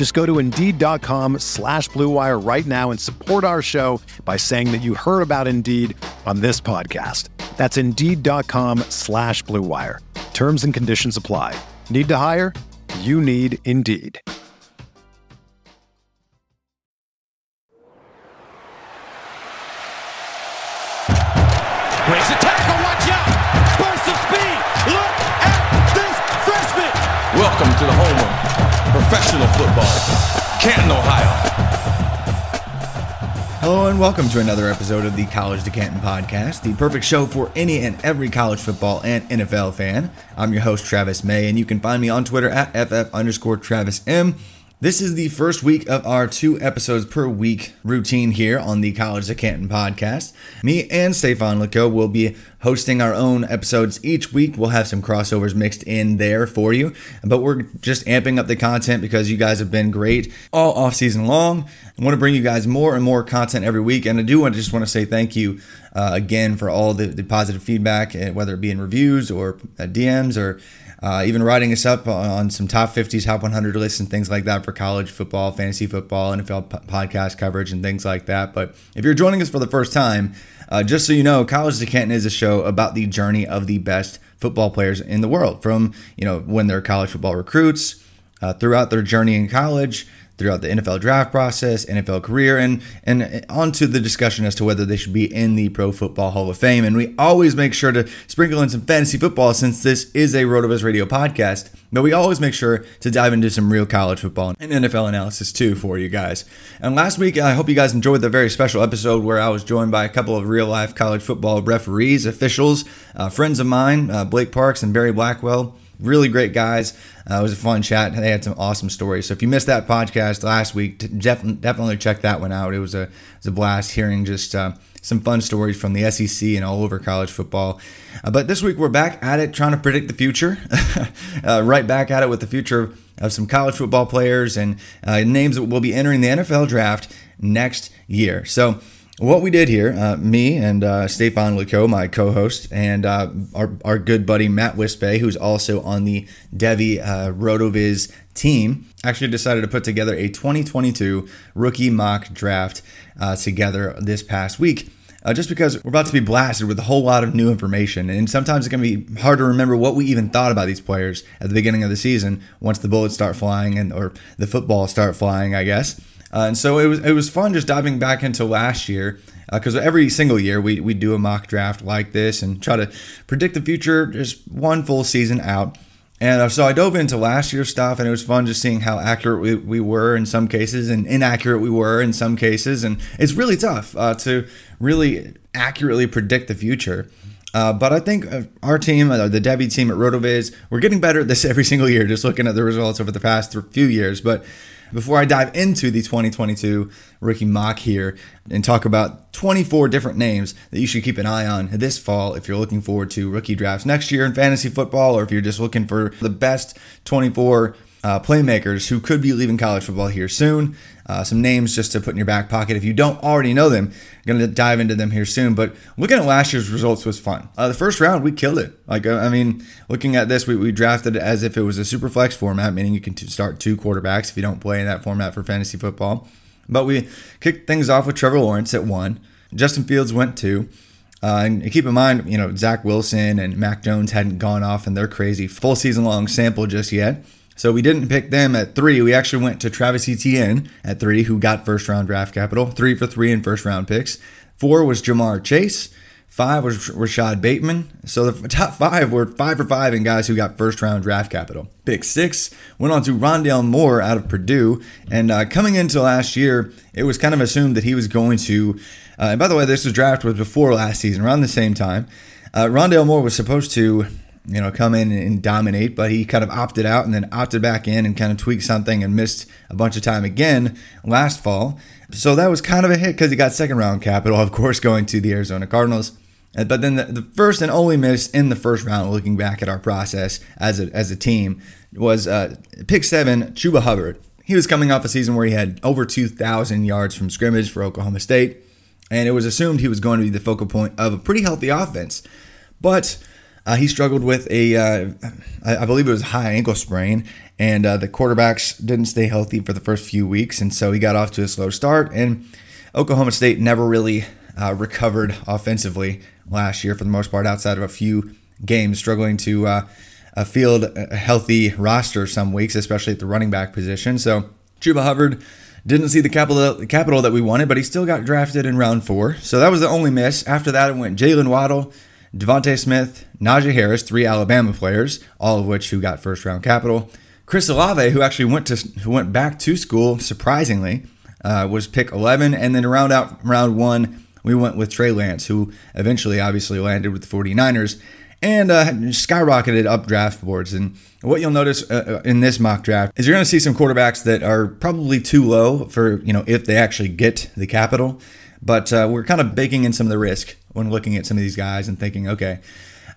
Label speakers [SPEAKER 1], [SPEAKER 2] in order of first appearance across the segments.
[SPEAKER 1] Just go to Indeed.com slash BlueWire right now and support our show by saying that you heard about Indeed on this podcast. That's Indeed.com slash BlueWire. Terms and conditions apply. Need to hire? You need Indeed.
[SPEAKER 2] Breaks a tackle, watch out! Burst of speed! Look at this freshman!
[SPEAKER 3] Welcome to the home of professional football, Canton, Ohio.
[SPEAKER 4] Hello and welcome to another episode of the College to Canton podcast, the perfect show for any and every college football and NFL fan. I'm your host Travis May, and you can find me on Twitter at ff underscore Travis M. This is the first week of our two episodes per week routine here on the College of Canton podcast. Me and Stefan Leco will be hosting our own episodes each week. We'll have some crossovers mixed in there for you, but we're just amping up the content because you guys have been great all off season long. I want to bring you guys more and more content every week, and I do want to just want to say thank you uh, again for all the, the positive feedback, uh, whether it be in reviews or uh, DMs or uh, even writing us up on some top 50s, top 100 lists, and things like that for college football, fantasy football, NFL p- podcast coverage, and things like that. But if you're joining us for the first time, uh, just so you know, College to Canton is a show about the journey of the best football players in the world, from you know when they're college football recruits, uh, throughout their journey in college, throughout the NFL draft process, NFL career, and and onto the discussion as to whether they should be in the Pro Football Hall of Fame. And we always make sure to sprinkle in some fantasy football since this is a RotoViz Radio podcast. But we always make sure to dive into some real college football and NFL analysis too for you guys. And last week, I hope you guys enjoyed the very special episode where I was joined by a couple of real life college football referees, officials, uh, friends of mine, uh, Blake Parks and Barry Blackwell really great guys. Uh, it was a fun chat. They had some awesome stories. So if you missed that podcast last week, def- definitely check that one out. It was a, it was a blast hearing just uh, some fun stories from the SEC and all over college football. Uh, but this week we're back at it, trying to predict the future. Uh, right back at it with the future of some college football players and uh, names that will be entering the NFL draft next year. So what we did here, uh, me and uh, Stefan Leco, my co-host, and uh, our, our good buddy Matt Wispe, who's also on the Devy uh, Rotoviz team, actually decided to put together a 2022 rookie mock draft uh, together this past week. Uh, just because we're about to be blasted with a whole lot of new information, and sometimes it's going to be hard to remember what we even thought about these players at the beginning of the season once the bullets start flying and or the football start flying, I guess. Uh, and so it was it was fun just diving back into last year because uh, every single year we, we do a mock draft like this and try to predict the future just one full season out. And uh, so I dove into last year's stuff, and it was fun just seeing how accurate we, we were in some cases and inaccurate we were in some cases. And it's really tough uh, to really accurately predict the future. Uh, but I think uh, our team, uh, the Devy team at RotoViz, we're getting better at this every single year, just looking at the results over the past few years. But before I dive into the 2022 rookie mock here and talk about 24 different names that you should keep an eye on this fall if you're looking forward to rookie drafts next year in fantasy football or if you're just looking for the best 24 uh, playmakers who could be leaving college football here soon. Uh, some names just to put in your back pocket if you don't already know them. I'm going to dive into them here soon. But looking at last year's results was fun. Uh, the first round, we killed it. Like, uh, I mean, looking at this, we, we drafted it as if it was a super flex format, meaning you can t- start two quarterbacks if you don't play in that format for fantasy football. But we kicked things off with Trevor Lawrence at one. Justin Fields went two. Uh, and keep in mind, you know, Zach Wilson and Mac Jones hadn't gone off in their crazy full season long sample just yet. So we didn't pick them at three. We actually went to Travis Etienne at three, who got first round draft capital, three for three in first round picks. Four was Ja'Marr Chase. Five was Rashod Bateman. So the top five were five for five in guys who got first round draft capital. Pick six went on to Rondale Moore out of Purdue. And uh, coming into last year, it was kind of assumed that he was going to. Uh, and by the way, this was draft was before last season, around the same time. Uh, Rondale Moore was supposed to you know, come in and dominate, but he kind of opted out and then opted back in and kind of tweaked something and missed a bunch of time again last fall. So that was kind of a hit because he got second round capital, of course, going to the Arizona Cardinals. Uh, but then the, the, first and only miss in the first round, looking back at our process as a, as a team, was uh, pick seven, Chuba Hubbard. He was coming off a season where he had over 2,000 yards from scrimmage for Oklahoma State, and it was assumed he was going to be the focal point of a pretty healthy offense. But uh, he struggled with a, uh, I believe it was high ankle sprain, and uh, the quarterbacks didn't stay healthy for the first few weeks, and so he got off to a slow start. And Oklahoma State never really uh, recovered offensively last year for the most part, outside of a few games, struggling to uh, field a healthy roster some weeks, especially at the running back position. So Chuba Hubbard didn't see the capital capital that we wanted, but he still got drafted in round four. So that was the only miss. After that, it went Jalen Waddle. DeVonta Smith, Najee Harris, three Alabama players, all of which who got first round capital. Chris Olave, who actually went to who went back to school, surprisingly, uh, was pick 11, and then round out round one, we went with Trey Lance, who eventually obviously landed with the 49ers and uh, skyrocketed up draft boards. And what you'll notice uh, uh in this mock draft is you're going to see some quarterbacks that are probably too low for you know if they actually get the capital. But uh, we're kind of baking in some of the risk when looking at some of these guys and thinking, okay,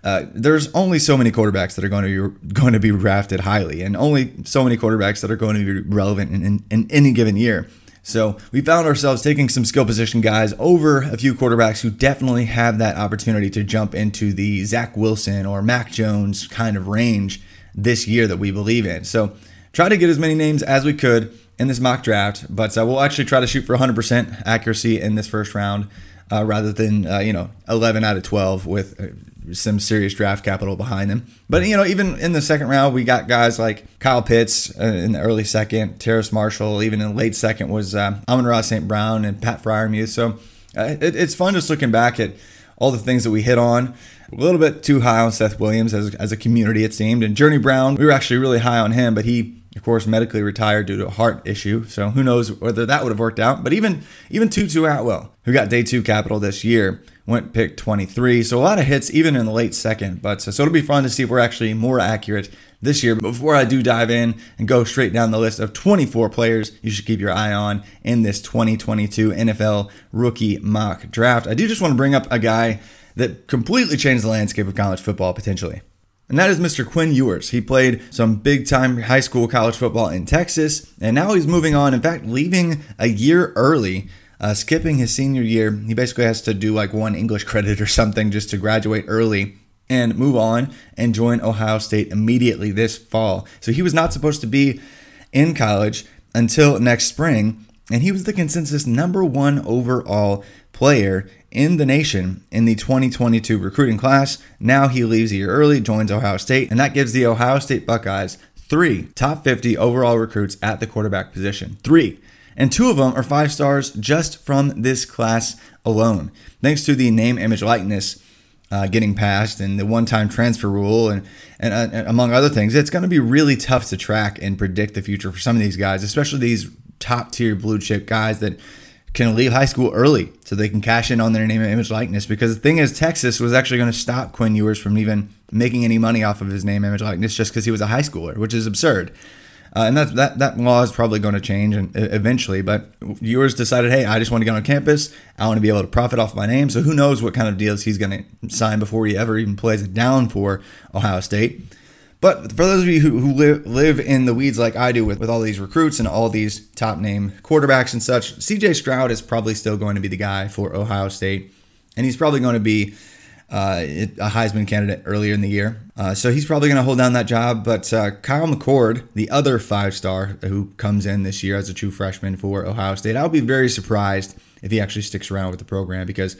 [SPEAKER 4] uh, there's only so many quarterbacks that are going to be going to be drafted highly, and only so many quarterbacks that are going to be relevant in, in, in any given year. So we found ourselves taking some skill position guys over a few quarterbacks who definitely have that opportunity to jump into the Zach Wilson or Mac Jones kind of range this year that we believe in. So try to get as many names as we could in this mock draft, but uh, we'll actually try to shoot for 100% accuracy in this first round uh, rather than uh, you know 11 out of 12 with uh, some serious draft capital behind them. But you know, even in the second round, we got guys like Kyle Pitts uh, in the early second, Terrace Marshall, even in the late second was uh, Amon-Ra St. Brown and Pat Freiermuth. So uh, it, it's fun just looking back at all the things that we hit on. A little bit too high on Seth Williams as, as a community, it seemed. And Journey Brown, we were actually really high on him, but he of course, medically retired due to a heart issue. So who knows whether that would have worked out. But even even Tutu Atwell, who got day two capital this year, went pick 23. So a lot of hits even in the late second. But so, so it'll be fun to see if we're actually more accurate this year. But before I do dive in and go straight down the list of 24 players you should keep your eye on in this 2022 NFL rookie mock draft, I do just want to bring up a guy that completely changed the landscape of college football potentially and that is Mr. Quinn Ewers. He played some big time high school college football in Texas, and now he's moving on. In fact, leaving a year early, uh, skipping his senior year. He basically has to do like one English credit or something just to graduate early and move on and join Ohio State immediately this fall. So he was not supposed to be in college until next spring, and he was the consensus number one overall player in the nation in the 2022 recruiting class. Now he leaves a year early, joins Ohio State, and that gives the Ohio State Buckeyes three top 50 overall recruits at the quarterback position. Three. And two of them are five stars just from this class alone. Thanks to the name, image, likeness uh, getting passed and the one time transfer rule, and, and, uh, and among other things, it's going to be really tough to track and predict the future for some of these guys, especially these top tier blue chip guys that can leave high school early so they can cash in on their name and image likeness. Because the thing is, Texas was actually going to stop Quinn Ewers from even making any money off of his name, image, likeness just because he was a high schooler, which is absurd. Uh, and that, that that law is probably going to change and, eventually. But Ewers decided, hey, I just want to get on campus. I want to be able to profit off my name. So who knows what kind of deals he's going to sign before he ever even plays it down for Ohio State. But for those of you who, who live, live in the weeds like I do with, with all these recruits and all these top name quarterbacks and such, CJ Stroud is probably still going to be the guy for Ohio State. And he's probably going to be uh, a Heisman candidate earlier in the year. Uh, so he's probably going to hold down that job. But uh, Kyle McCord, the other five star who comes in this year as a true freshman for Ohio State, I'll be very surprised if he actually sticks around with the program because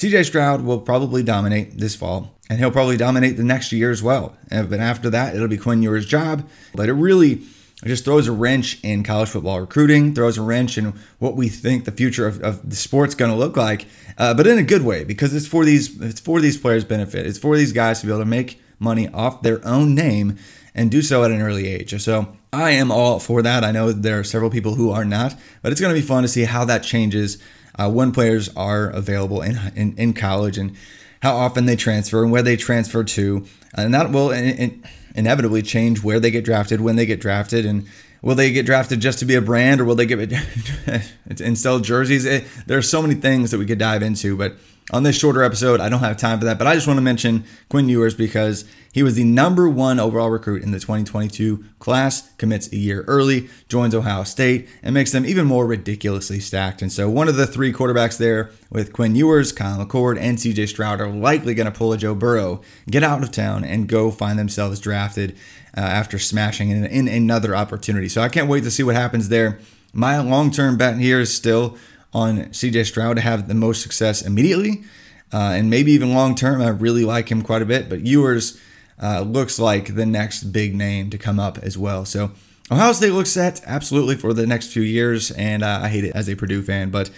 [SPEAKER 4] CJ Stroud will probably dominate this fall, and he'll probably dominate the next year as well. But after that, it'll be Quinn Ewers' job. But it really just throws a wrench in college football recruiting, throws a wrench in what we think the future of, of the sport's going to look like, uh, but in a good way because it's for these it's for these players' benefit. It's for these guys to be able to make money off their own name and do so at an early age. So I am all for that. I know there are several people who are not, but it's going to be fun to see how that changes uh, when players are available in, in, in college and how often they transfer and where they transfer to, and that will in, in, inevitably change where they get drafted, when they get drafted, and will they get drafted just to be a brand or will they get it and sell jerseys? It, there are so many things that we could dive into, but on this shorter episode, I don't have time for that, but I just want to mention Quinn Ewers because he was the number one overall recruit in the 2022 class, commits a year early, joins Ohio State, and makes them even more ridiculously stacked. And so, one of the three quarterbacks there with Quinn Ewers, Kyle McCord, and CJ Stroud are likely going to pull a Joe Burrow, get out of town, and go find themselves drafted uh, after smashing in, in another opportunity. So, I can't wait to see what happens there. My long term bet here is still on CJ Stroud to have the most success immediately. Uh, and maybe even long term, I really like him quite a bit. But Ewers uh, looks like the next big name to come up as well. So Ohio State looks set absolutely for the next few years, and uh, I hate it as a Purdue fan, but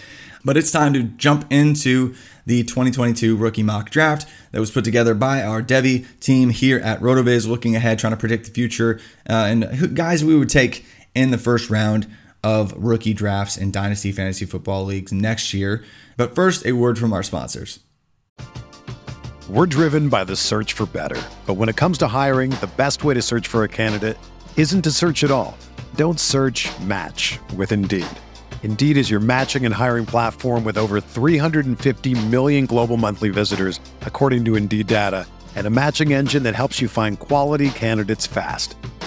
[SPEAKER 4] but it's time to jump into the 2022 rookie mock draft that was put together by our Devy team here at RotoViz, looking ahead, trying to predict the future uh, and who, guys we would take in the first round of rookie drafts in Dynasty Fantasy Football Leagues next year. But first, a word from our sponsors.
[SPEAKER 1] We're driven by the search for better. But when it comes to hiring, the best way to search for a candidate isn't to search at all. Don't search match with Indeed. Indeed is your matching and hiring platform with over 350 million global monthly visitors, according to Indeed data, and a matching engine that helps you find quality candidates fast.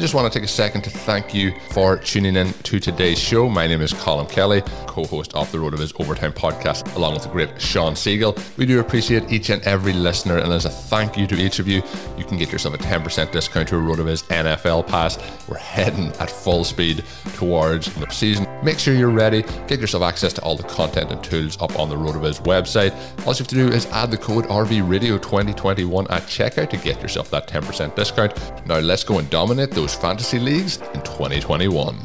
[SPEAKER 5] I just want to take a second to thank you for tuning in to today's show. My name is Colin Kelly, co host of the RotoViz Overtime podcast, along with the great Shawn Siegele. We do appreciate each and every listener, and as a thank you to each of you, you can get yourself a 10% discount to a RotoViz NFL pass. We're heading at full speed towards the season. Make sure you're ready, get yourself access to all the content and tools up on the RotoViz website. All you have to do is add the code RVRadio2021 at checkout to get yourself that 10% discount. Now, let's go and dominate those fantasy leagues in 2021.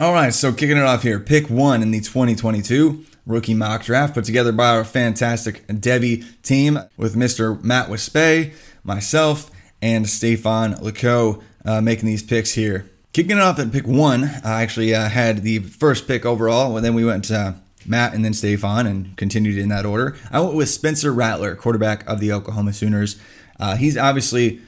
[SPEAKER 4] All right, so kicking it off here, pick one in the 2022 rookie mock draft put together by our fantastic Devy team with Mr. Matt Wispe, myself, and Stefan Leco uh, making these picks here. Kicking it off at pick one, I actually uh, had the first pick overall, and then we went to Matt and then Stefan and continued in that order. I went with Spencer Rattler, quarterback of the Oklahoma Sooners. Uh, he's obviously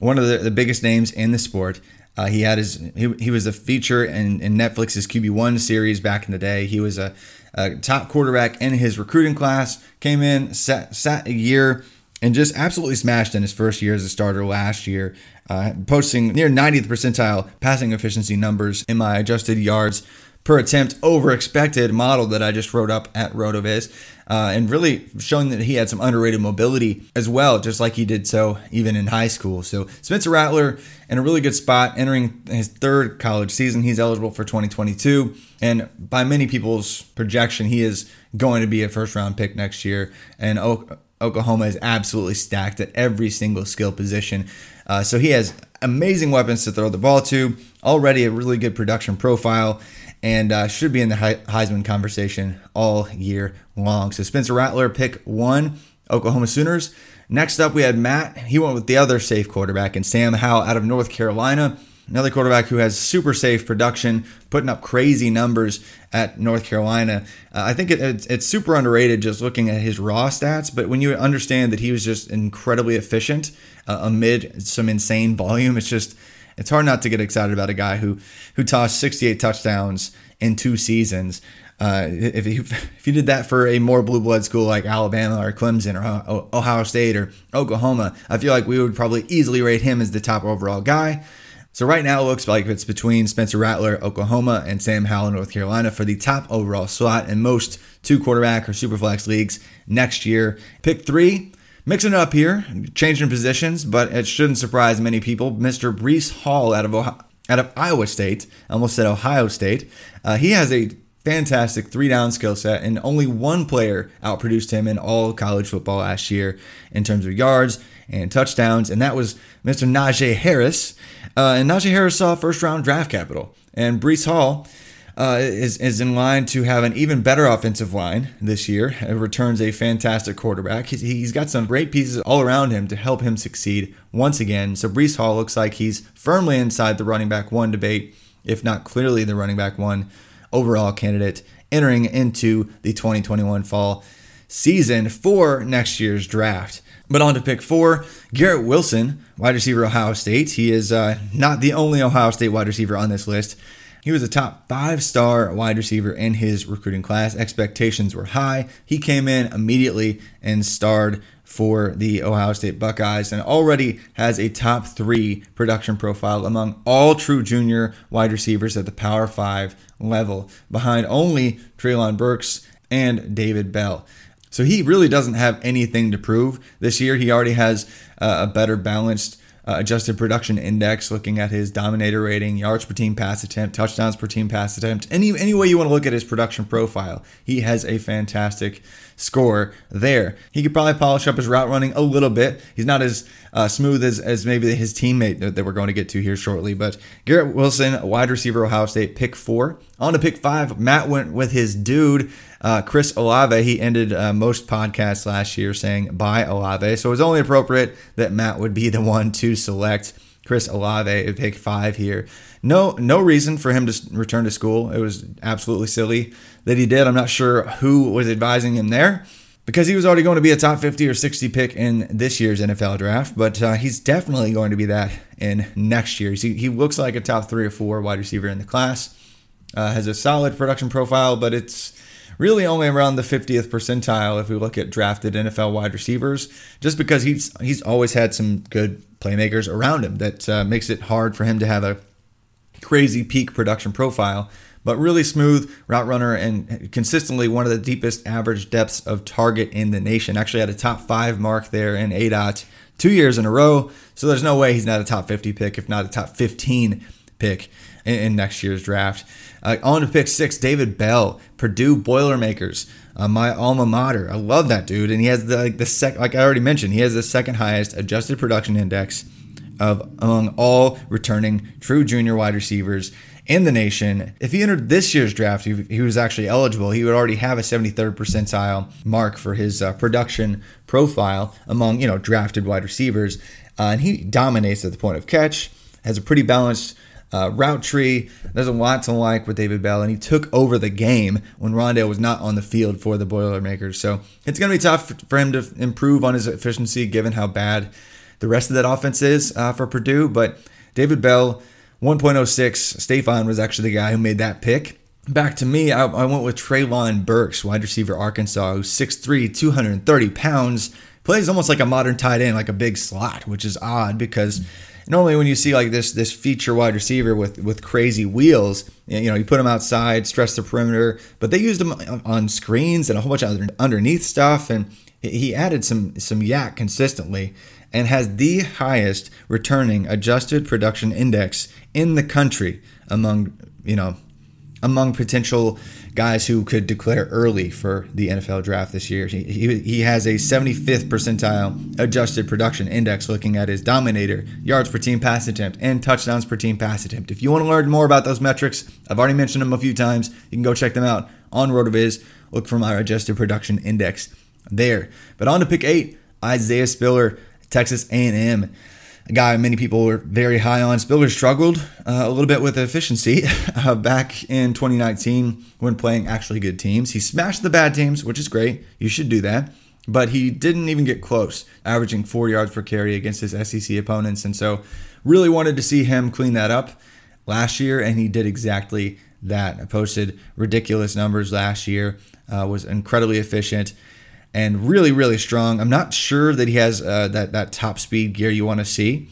[SPEAKER 4] one of the, the biggest names in the sport. Uh, he had his he, he was a feature in, in Netflix's QB1 series back in the day. He was a, a top quarterback in his recruiting class. Came in, sat, sat a year, and just absolutely smashed in his first year as a starter last year, uh, posting near 90th percentile passing efficiency numbers in my adjusted yards per attempt over expected model that I just wrote up at RotoViz, uh, and really showing that he had some underrated mobility as well, just like he did so even in high school. So Spencer Rattler in a really good spot, entering his third college season. He's eligible for 2022, and by many people's projection, he is going to be a first round pick next year. And Oklahoma is absolutely stacked at every single skill position. Uh, so he has amazing weapons to throw the ball to, already a really good production profile and uh, should be in the Heisman conversation all year long. So Spencer Rattler, pick one, Oklahoma Sooners. Next up, we had Matt. He went with the other safe quarterback, and Sam Howell out of North Carolina. Another quarterback who has super safe production, putting up crazy numbers at North Carolina. Uh, I think it, it's, it's super underrated just looking at his raw stats, but when you understand that he was just incredibly efficient uh, amid some insane volume, it's just it's hard not to get excited about a guy who who tossed 68 touchdowns in two seasons. Uh, if, he, if he did that for a more blue blood school like Alabama or Clemson or Ohio State or Oklahoma, I feel like we would probably easily rate him as the top overall guy. So right now it looks like it's between Spencer Rattler, Oklahoma, and Sam Howell, North Carolina for the top overall slot in most two quarterback or superflex leagues next year. Pick three, Mixing it up here, changing positions, but it shouldn't surprise many people. Mr. Breece Hall out of Ohio, out of Iowa State, almost said Ohio State. Uh, he has a fantastic three down skill set, and only one player outproduced him in all college football last year in terms of yards and touchdowns, and that was Mr. Najee Harris. Uh, and Najee Harris saw first round draft capital, and Breece Hall uh, is, is in line to have an even better offensive line this year. It returns a fantastic quarterback. He's, he's got some great pieces all around him to help him succeed once again. So Breece Hall looks like he's firmly inside the running back one debate, if not clearly the running back one overall candidate entering into the 2021 fall season for next year's draft. But on to pick four, Garrett Wilson, wide receiver, Ohio State. He is uh, not the only Ohio State wide receiver on this list. He was a top five star wide receiver in his recruiting class. Expectations were high. He came in immediately and starred for the Ohio State Buckeyes and already has a top three production profile among all true junior wide receivers at the Power Five level, behind only Treylon Burks and David Bell. So he really doesn't have anything to prove this year. He already has uh, a better balanced uh, adjusted production index, looking at his dominator rating, yards per team pass attempt, touchdowns per team pass attempt, any any way you want to look at his production profile, he has a fantastic score there. He could probably polish up his route running a little bit. He's not as uh, smooth as, as maybe his teammate that, we're going to get to here shortly. But Garrett Wilson, wide receiver, Ohio State, pick four. On to pick five, Matt went with his dude, uh, Chris Olave. He ended uh, most podcasts last year saying bye Olave. So it was only appropriate that Matt would be the one to select Chris Olave at pick five here. No, no reason for him to return to school. It was absolutely silly that he did. I'm not sure who was advising him there because he was already going to be a top 50 or 60 pick in this year's NFL draft, but uh, he's definitely going to be that in next year's. He, he looks like a top three or four wide receiver in the class. Uh, has a solid production profile, but it's really only around the 50th percentile if we look at drafted NFL wide receivers, just because he's he's always had some good playmakers around him that uh, makes it hard for him to have a crazy peak production profile but really smooth route runner and consistently one of the deepest average depths of target in the nation. Actually, had a top five mark there in ADOT two years in a row. So there's no way he's not a top 50 pick, if not a top 15 pick in, in next year's draft. Uh, on to pick six, David Bell, Purdue Boilermakers, uh, my alma mater. I love that dude, and he has the like the sec. Like I already mentioned, he has the second highest adjusted production index of among all returning true junior wide receivers in the nation. If he entered this year's draft, he, he was actually eligible. He would already have a 73rd percentile mark for his uh, production profile among you know drafted wide receivers, uh, and he dominates at the point of catch. Has a pretty balanced uh, route tree. There's a lot to like with David Bell, and he took over the game when Rondale was not on the field for the Boilermakers. So it's going to be tough for him to improve on his efficiency given how bad the rest of that offense is uh, for Purdue. But David Bell 1.06. Stefan was actually the guy who made that pick. Back to me, I, I went with Treylon Burks, wide receiver Arkansas, who's 6'3, 230 pounds. Plays almost like a modern tight end, like a big slot, which is odd because normally when you see like this this feature wide receiver with with crazy wheels, you know, you put them outside, stress the perimeter, but they used them on screens and a whole bunch of other underneath stuff, and he added some some YAC consistently and has the highest returning adjusted production index in the country among you know among potential guys who could declare early for the NFL draft this year. He, he, he, has a 75th percentile adjusted production index looking at his dominator, yards per team pass attempt, and touchdowns per team pass attempt. If you want to learn more about those metrics, I've already mentioned them a few times. You can go check them out on RotoViz. Look for my adjusted production index there. But on to pick eight, Isaiah Spiller, Texas A&M a guy many people were very high on. Spiller struggled uh, a little bit with efficiency uh, back in 2019 when playing actually good teams. He smashed the bad teams, which is great. You should do that. But he didn't even get close, averaging four yards per carry against his SEC opponents. And so, really wanted to see him clean that up last year, and he did exactly that. I posted ridiculous numbers last year, uh, was incredibly efficient and really, really strong. I'm not sure that he has uh, that that top speed gear you want to see,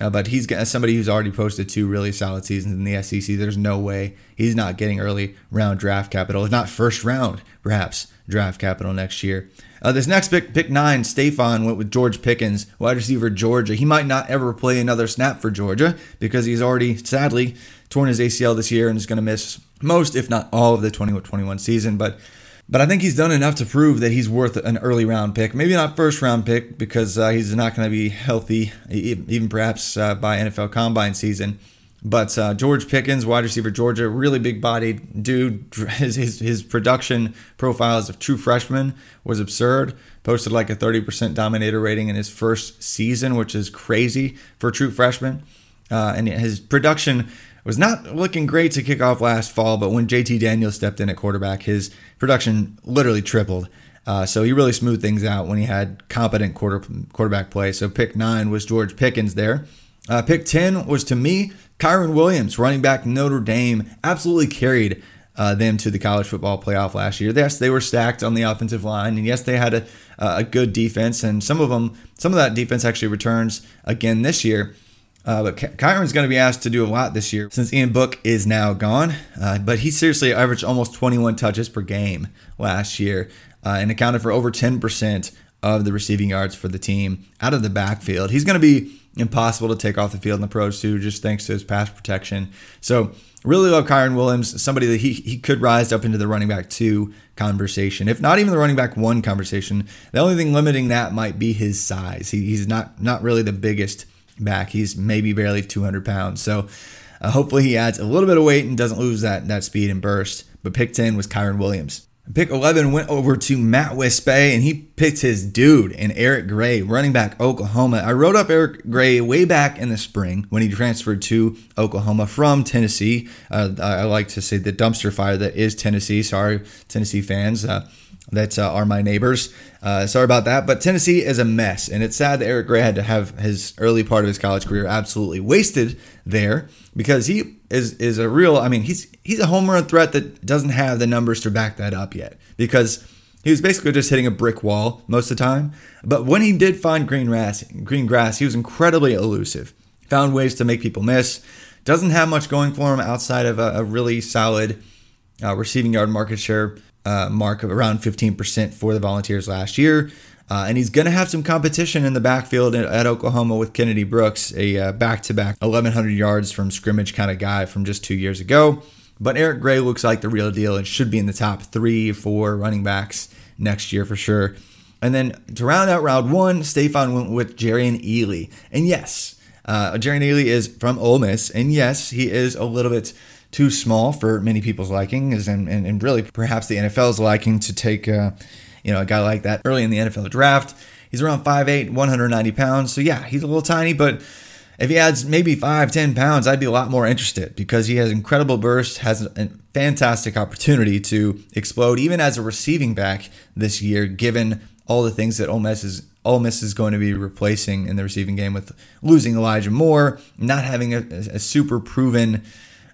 [SPEAKER 4] uh, but he's somebody who's already posted two really solid seasons in the SEC. There's no way he's not getting early round draft capital, if not first round, perhaps draft capital next year. Uh, this next pick, pick nine, Stefan went with George Pickens, wide receiver Georgia. He might not ever play another snap for Georgia because he's already sadly torn his ACL this year and is going to miss most, if not all, of the 2021 season. But but I think he's done enough to prove that he's worth an early round pick. Maybe not first round pick because uh, he's not going to be healthy, even perhaps uh, by NFL Combine season. But uh, George Pickens, wide receiver Georgia, really big bodied dude. His, his, his production profile as a true freshman was absurd. Posted like a 30% dominator rating in his first season, which is crazy for a true freshman. Uh, and his production was not looking great to kick off last fall, but when JT Daniels stepped in at quarterback, his production literally tripled. Uh, so he really smoothed things out when he had competent quarter quarterback play. So pick nine was George Pickens there. Uh, pick 10 was to me, Kyren Williams, running back Notre Dame, absolutely carried uh, them to the college football playoff last year. Yes, they were stacked on the offensive line, and yes, they had a, a good defense, and some of them, some of that defense actually returns again this year. Uh, but Kyren's going to be asked to do a lot this year since Ian Book is now gone. Uh, but he seriously averaged almost 21 touches per game last year uh, and accounted for over 10% of the receiving yards for the team out of the backfield. He's going to be impossible to take off the field in the pros too, just thanks to his pass protection. So really love Kyren Williams, somebody that he, he could rise up into the running back two conversation, if not even the running back one conversation. The only thing limiting that might be his size. He, he's not not really the biggest back. He's maybe barely 200 pounds. So uh, hopefully he adds a little bit of weight and doesn't lose that, that speed and burst. But pick 10 was Kyren Williams. Pick 11 went over to Matt Wispe, and he picked his dude in Eric Gray, running back Oklahoma. I wrote up Eric Gray way back in the spring when he transferred to Oklahoma from Tennessee. Uh, I like to say the dumpster fire that is Tennessee. Sorry, Tennessee fans. Uh, that uh, are my neighbors. Uh, sorry about that, but Tennessee is a mess, and it's sad that Eric Gray had to have his early part of his college career absolutely wasted there because he is is a real. I mean, he's he's a home run threat that doesn't have the numbers to back that up yet because he was basically just hitting a brick wall most of the time. But when he did find green grass, green grass, he was incredibly elusive. Found ways to make people miss. Doesn't have much going for him outside of a, a really solid uh, receiving yard market share uh, mark of around 15% for the Volunteers last year. Uh, and he's going to have some competition in the backfield at, at Oklahoma with Kennedy Brooks, a back to back 1,100 yards from scrimmage kind of guy from just two years ago. But Eric Gray looks like the real deal and should be in the top three, four running backs next year for sure. And then to round out round one, Stefan went with Jerrion Ealy. And yes, uh, Jerrion Ealy is from Ole Miss. And yes, he is a little bit too small for many people's liking, and, and, and really perhaps the NFL's liking to take uh, you know a guy like that early in the NFL draft. He's around 5'8", 190 pounds. So yeah, he's a little tiny, but if he adds maybe five, 10 pounds, I'd be a lot more interested because he has incredible burst, has a fantastic opportunity to explode even as a receiving back this year, given all the things that Ole Miss is Ole Miss is going to be replacing in the receiving game with losing Elijah Moore, not having a, a super proven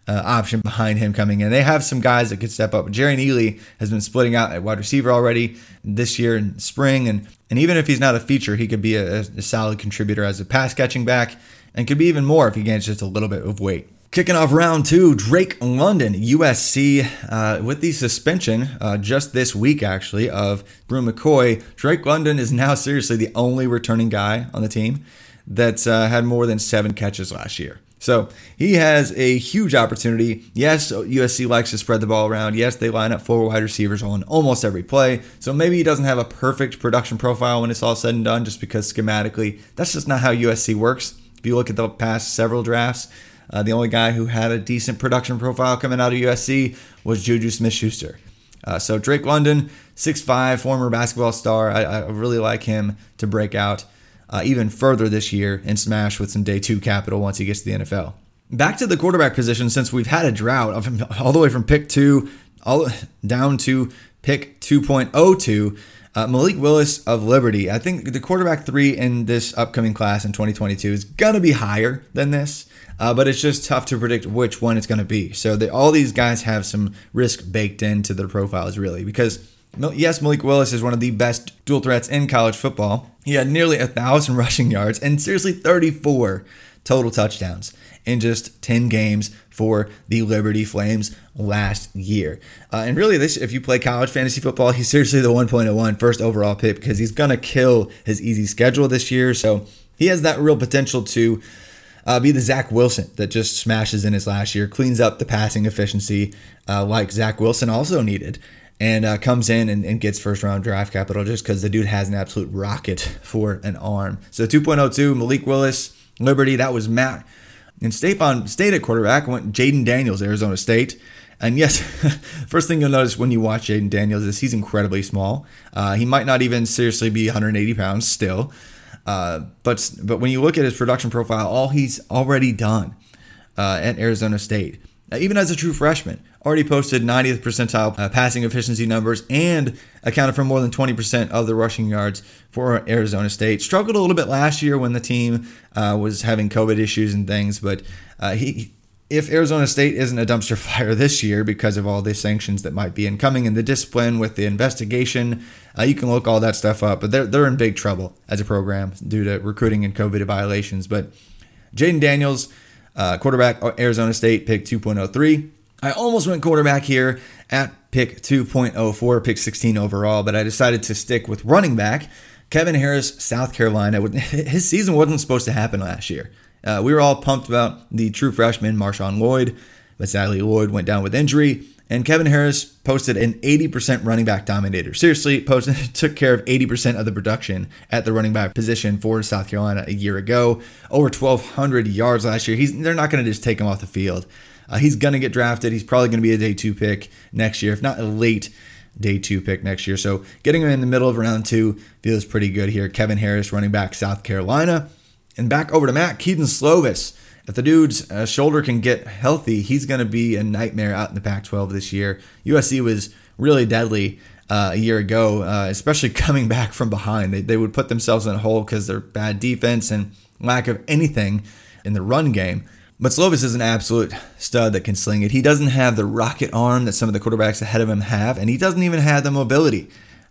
[SPEAKER 4] uh, option behind him coming in. They have some guys that could step up. Jerrion Ealy has been splitting out at wide receiver already this year in spring, and and even if he's not a feature, he could be a, a solid contributor as a pass catching back, and could be even more if he gains just a little bit of weight. Kicking off round two, Drake London, USC, uh, with the suspension uh, just this week, actually, of Bru McCoy. Drake London is now seriously the only returning guy on the team that's uh, had more than seven catches last year. So he has a huge opportunity. Yes, USC likes to spread the ball around. Yes, they line up four wide receivers on almost every play. So maybe he doesn't have a perfect production profile when it's all said and done, just because schematically, that's just not how USC works. If you look at the past several drafts, uh, the only guy who had a decent production profile coming out of USC was Juju Smith Schuster. Uh, so Drake London, 6'5, former basketball star. I, I really like him to break out uh, even further this year and smash with some day two capital once he gets to the NFL. Back to the quarterback position, since we've had a drought of, all the way from pick two all down to pick 2.02. Uh, Malik Willis of Liberty. I think the quarterback three in this upcoming class in 2022 is going to be higher than this, uh, but it's just tough to predict which one it's going to be. So they, all these guys have some risk baked into their profiles, really, because yes, Malik Willis is one of the best dual threats in college football. He had nearly a thousand rushing yards and seriously 34 total touchdowns in just 10 games for the Liberty Flames last year. Uh, and really, this if you play college fantasy football, he's seriously the 1.01 first overall pick because he's going to kill his easy schedule this year. So he has that real potential to uh, be the Zach Wilson that just smashes in his last year, cleans up the passing efficiency uh, like Zach Wilson also needed and uh, comes in and, and, gets first round draft capital just because the dude has an absolute rocket for an arm. So 2.02, Malik Willis, Liberty, that was Matt. And Stefan State at quarterback went Jayden Daniels, Arizona State. And yes, first thing you'll notice when you watch Jayden Daniels is he's incredibly small. Uh, he might not even seriously be 180 pounds still. Uh, but but when you look at his production profile, all he's already done uh, at Arizona State, even as a true freshman, already posted 90th percentile uh, passing efficiency numbers and accounted for more than 20% of the rushing yards for Arizona State. Struggled a little bit last year when the team uh, was having COVID issues and things, but uh, he. If Arizona State isn't a dumpster fire this year because of all the sanctions that might be incoming and the discipline with the investigation, uh, you can look all that stuff up. But they're, they're in big trouble as a program due to recruiting and COVID violations. But Jayden Daniels, uh, quarterback, Arizona State, pick 2.03. I almost went quarterback here at pick 2.04, pick 16 overall, but I decided to stick with running back. Kevin Harris, South Carolina. His season wasn't supposed to happen last year. Uh, we were all pumped about the true freshman, Marshawn Lloyd, but sadly, Lloyd went down with injury. And Kevin Harris posted an 80% running back dominator. Seriously, posted took care of 80% of the production at the running back position for South Carolina a year ago. Over 1,200 yards last year. He's they're not going to just take him off the field. Uh, he's going to get drafted. He's probably going to be a day two pick next year, if not a late day two pick next year. So getting him in the middle of round two feels pretty good here. Kevin Harris, running back, South Carolina. And back over to Matt Kedon Slovis. If the dude's uh, shoulder can get healthy, he's going to be a nightmare out in the Pac 12 this year. USC was really deadly uh, a year ago, uh, especially coming back from behind. They, they would put themselves in a hole because their bad defense and lack of anything in the run game. But Slovis is an absolute stud that can sling it. He doesn't have the rocket arm that some of the quarterbacks ahead of him have, and he doesn't even have the mobility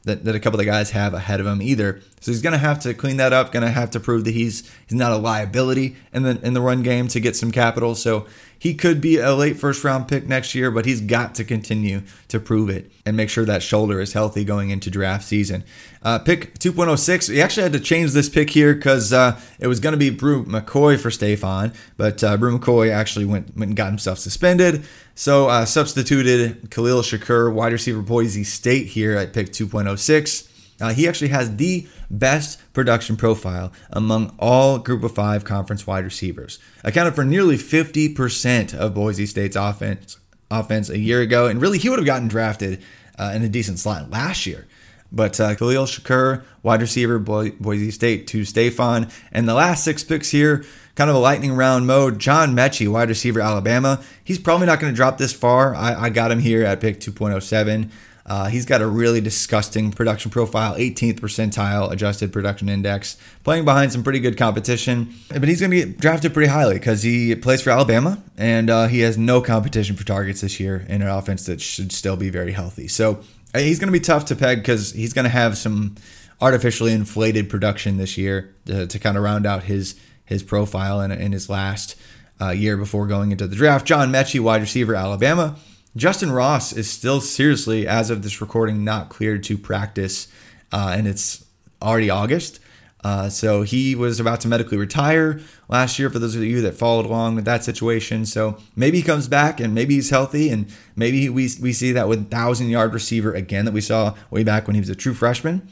[SPEAKER 4] that, that a couple of the guys have ahead of him either. So he's gonna have to clean that up, gonna have to prove that he's he's not a liability in the in the run game to get some capital. So he could be a late first round pick next year, but he's got to continue to prove it and make sure that shoulder is healthy going into draft season. Uh, pick 2.06. We actually had to change this pick here because uh, it was going to be Bru McCoy for Stefan, but uh, Bru McCoy actually went, went and got himself suspended. So uh, substituted Khalil Shakir, wide receiver Boise State here at pick 2.06. Uh, he actually has the best production profile among all Group of Five conference wide receivers. Accounted for nearly 50% of Boise State's offense offense a year ago, and really he would have gotten drafted uh, in a decent slot last year. But uh, Khalil Shakir, wide receiver, Boise State to Stefan, and the last six picks here, kind of a lightning round mode. John Metchie, wide receiver, Alabama. He's probably not going to drop this far. I, I got him here at pick 2.07. Uh, he's got a really disgusting production profile, 18th percentile adjusted production index, playing behind some pretty good competition. But he's going to get drafted pretty highly because he plays for Alabama and uh, he has no competition for targets this year in an offense that should still be very healthy. So uh, he's going to be tough to peg because he's going to have some artificially inflated production this year to, to kind of round out his his profile in, in his last uh, year before going into the draft. John Metchie, wide receiver, Alabama. Justyn Ross is still seriously, as of this recording, not cleared to practice, uh, and it's already August. Uh, so he was about to medically retire last year for those of you that followed along with that situation. So maybe he comes back and maybe he's healthy and maybe we, we see that with thousand yard receiver again that we saw way back when he was a true freshman.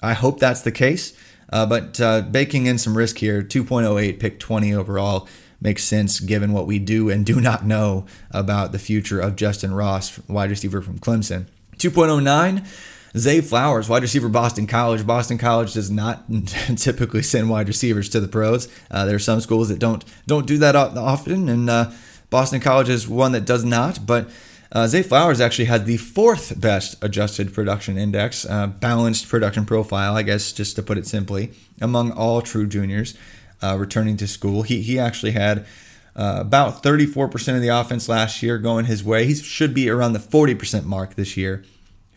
[SPEAKER 4] I hope that's the case. Uh, but uh, baking in some risk here, 2.08, pick 20 overall makes sense given what we do and do not know about the future of Justyn Ross, wide receiver from Clemson. 2.09, Zay Flowers, wide receiver, Boston College. Boston College does not typically send wide receivers to the pros. Uh, there are some schools that don't don't do that often, and uh, Boston College is one that does not. But uh, Zay Flowers actually had the fourth best adjusted production index, uh, balanced production profile, I guess, just to put it simply, among all true juniors uh, returning to school. He, he actually had uh, about 34% of the offense last year going his way. He should be around the 40% mark this year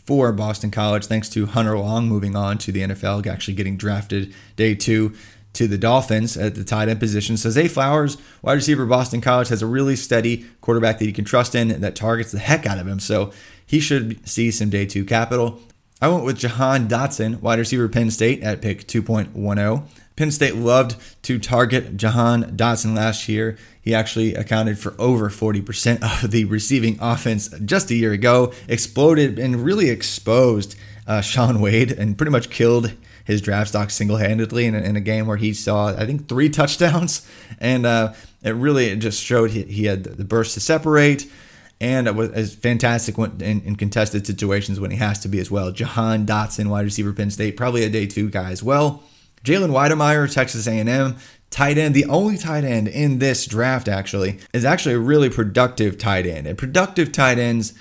[SPEAKER 4] for Boston College, thanks to Hunter Long moving on to the NFL, actually getting drafted day two to the Dolphins at the tight end position. So Zay Flowers, wide receiver, Boston College, has a really steady quarterback that you can trust in that targets the heck out of him. So he should see some day two capital. I went with Jahan Dotson, wide receiver, Penn State, at pick 2.10. Penn State loved to target Jahan Dotson last year. He actually accounted for over 40% of the receiving offense just a year ago, exploded and really exposed uh, Shaun Wade and pretty much killed his draft stock single handedly in, in, a game where he saw, I think, three touchdowns. And uh, it really just showed he, he, had the burst to separate and it was fantastic in, in, contested situations when he has to be as well. Jahan Dotson, wide receiver, Penn State, probably a day two guy as well. Jalen Wydermyer, Texas A&M, tight end, the only tight end in this draft actually, is actually a really productive tight end. And productive tight ends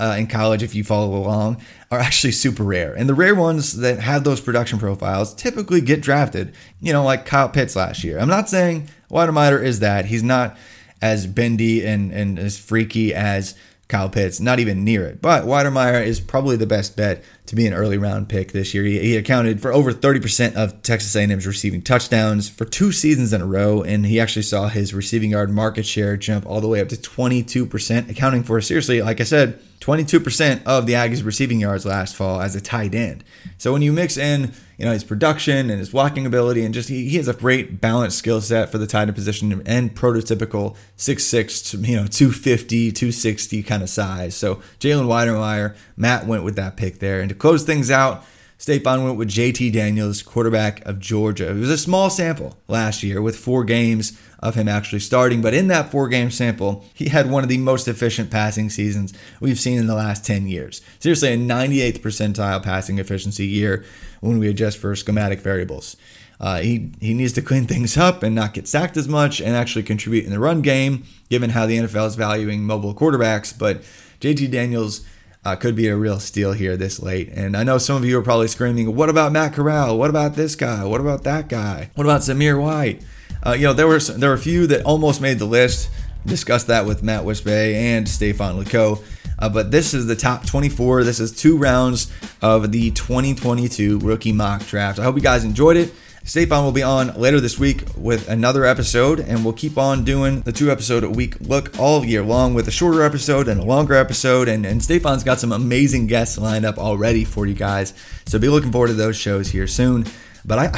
[SPEAKER 4] uh, in college, if you follow along, are actually super rare. And the rare ones that have those production profiles typically get drafted, you know, like Kyle Pitts last year. I'm not saying Wydermyer is that. He's not as bendy and, and as freaky as Kyle Pitts, not even near it. But Wydermyer is probably the best bet to be an early round pick this year. He, he, accounted for over 30% of Texas A&M's receiving touchdowns for two seasons in a row, and he actually saw his receiving yard market share jump all the way up to 22%, accounting for seriously, like I said, 22% of the Aggies receiving yards last fall as a tight end. So when you mix in, you know, his production and his blocking ability and just he, he has a great balanced skill set for the tight end position and prototypical 6'6, you know, 250, 260 kind of size. So Jalen Wydermyer, Matt went with that pick there. And to close things out, Stefan went with JT Daniels, quarterback of Georgia. It was a small sample last year with four games of him actually starting, but in that four game sample, he had one of the most efficient passing seasons we've seen in the last 10 years. Seriously, a 98th percentile passing efficiency year when we adjust for schematic variables. Uh, he, he needs to clean things up and not get sacked as much and actually contribute in the run game, given how the NFL is valuing mobile quarterbacks. But JT Daniels uh, could be a real steal here this late. And I know some of you are probably screaming, what about Matt Corral? What about this guy? What about that guy? What about Zamir White? Uh, you know, there were there were a few that almost made the list. Discussed that with Matt Wispe and Stefan Leco. Uh, but this is the top 24. This is two rounds of the 2022 rookie mock draft. I hope you guys enjoyed it. Stefan will be on later this week with another episode, and we'll keep on doing the two episode a week look all year long with a shorter episode and a longer episode. And, and Stefan's got some amazing guests lined up already for you guys. So be looking forward to those shows here soon. But I,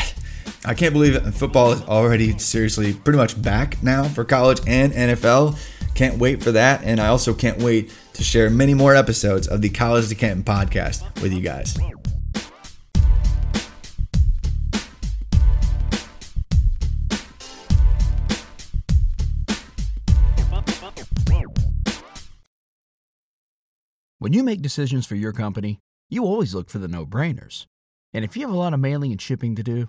[SPEAKER 4] I can't believe football is already seriously pretty much back now for college and NFL. Can't wait for that. And I also can't wait to share many more episodes of the College to Canton podcast with you guys.
[SPEAKER 6] When you make decisions for your company, you always look for the no brainers. And if you have a lot of mailing and shipping to do,